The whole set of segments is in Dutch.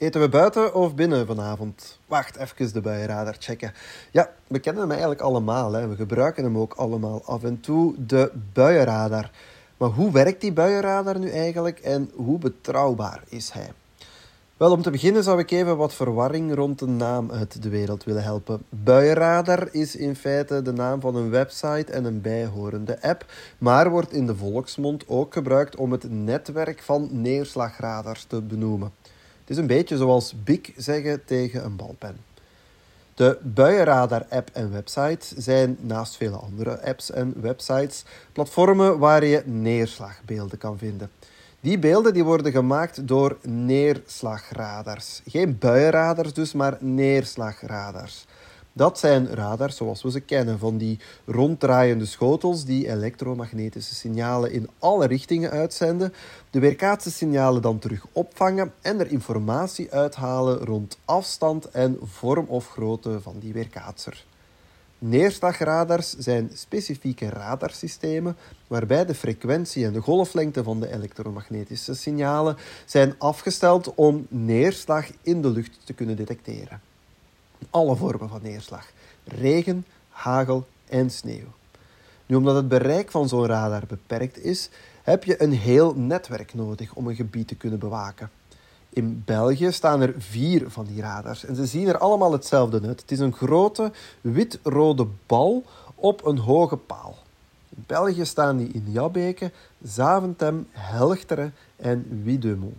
Eten we buiten of binnen vanavond? Wacht, even de buienradar checken. Ja, we kennen hem eigenlijk allemaal. Hè. We gebruiken hem ook allemaal af en toe, de buienradar. Maar hoe werkt die buienradar nu eigenlijk en hoe betrouwbaar is hij? Wel, om te beginnen zou ik even wat verwarring rond de naam uit de wereld willen helpen. Buienradar is in feite de naam van een website en een bijhorende app, maar wordt in de volksmond ook gebruikt om het netwerk van neerslagradars te benoemen. Het is een beetje zoals Big zeggen tegen een balpen. De Buienradar-app en website zijn naast vele andere apps en websites platformen waar je neerslagbeelden kan vinden. Die beelden die worden gemaakt door neerslagradars. Geen buienradars dus, maar neerslagradars. Dat zijn radars zoals we ze kennen, van die ronddraaiende schotels die elektromagnetische signalen in alle richtingen uitzenden, de weerkaatste signalen dan terug opvangen en er informatie uithalen rond afstand en vorm of grootte van die weerkaatser. Neerslagradars zijn specifieke radarsystemen waarbij de frequentie en de golflengte van de elektromagnetische signalen zijn afgesteld om neerslag in de lucht te kunnen detecteren alle vormen van neerslag: regen, hagel en sneeuw. Nu, omdat het bereik van zo'n radar beperkt is, heb je een heel netwerk nodig om een gebied te kunnen bewaken. In België staan er vier van die radars en ze zien er allemaal hetzelfde uit. Het is een grote wit-rode bal op een hoge paal. In België staan die in Jabbeke, Zaventem, Helchteren en Wiedemont.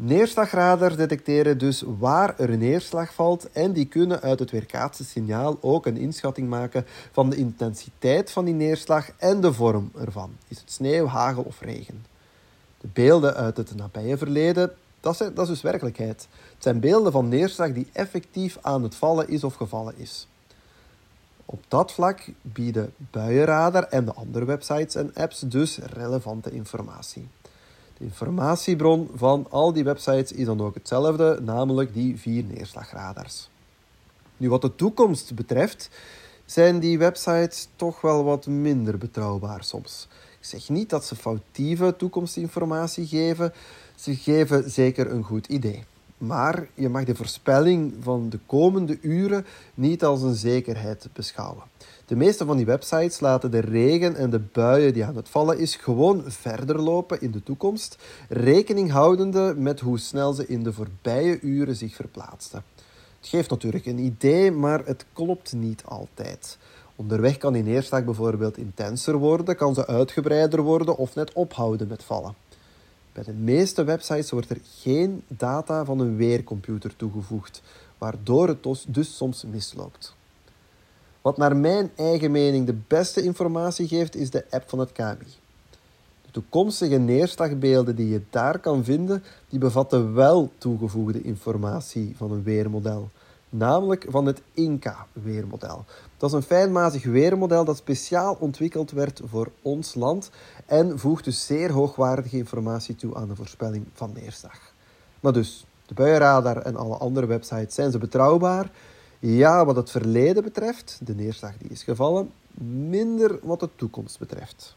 Neerslagradars detecteren dus waar er neerslag valt en die kunnen uit het weerkaatste signaal ook een inschatting maken van de intensiteit van die neerslag en de vorm ervan. Is het sneeuw, hagel of regen? De beelden uit het nabije verleden, dat, zijn, dat is dus werkelijkheid. Het zijn beelden van neerslag die effectief aan het vallen is of gevallen is. Op dat vlak bieden Buienradar en de andere websites en apps dus relevante informatie. De informatiebron van al die websites is dan ook hetzelfde, namelijk die vier neerslagradars. Nu, wat de toekomst betreft, zijn die websites toch wel wat minder betrouwbaar soms. Ik zeg niet dat ze foutieve toekomstinformatie geven, ze geven zeker een goed idee. Maar je mag de voorspelling van de komende uren niet als een zekerheid beschouwen. De meeste van die websites laten de regen en de buien die aan het vallen is gewoon verder lopen in de toekomst, rekening houdende met hoe snel ze in de voorbije uren zich verplaatsten. Het geeft natuurlijk een idee, maar het klopt niet altijd. Onderweg kan die neerslag bijvoorbeeld intenser worden, kan ze uitgebreider worden of net ophouden met vallen. Bij de meeste websites wordt er geen data van een weercomputer toegevoegd, waardoor het dus soms misloopt. Wat naar mijn eigen mening de beste informatie geeft, is de app van het KMI. De toekomstige neerslagbeelden die je daar kan vinden, die bevatten wel toegevoegde informatie van een weermodel. Namelijk van het Inca-weermodel. Dat is een fijnmazig weermodel dat speciaal ontwikkeld werd voor ons land en voegt dus zeer hoogwaardige informatie toe aan de voorspelling van neerslag. Maar dus, de buienradar en alle andere websites, zijn ze betrouwbaar? Ja, wat het verleden betreft, de neerslag die is gevallen, minder wat de toekomst betreft.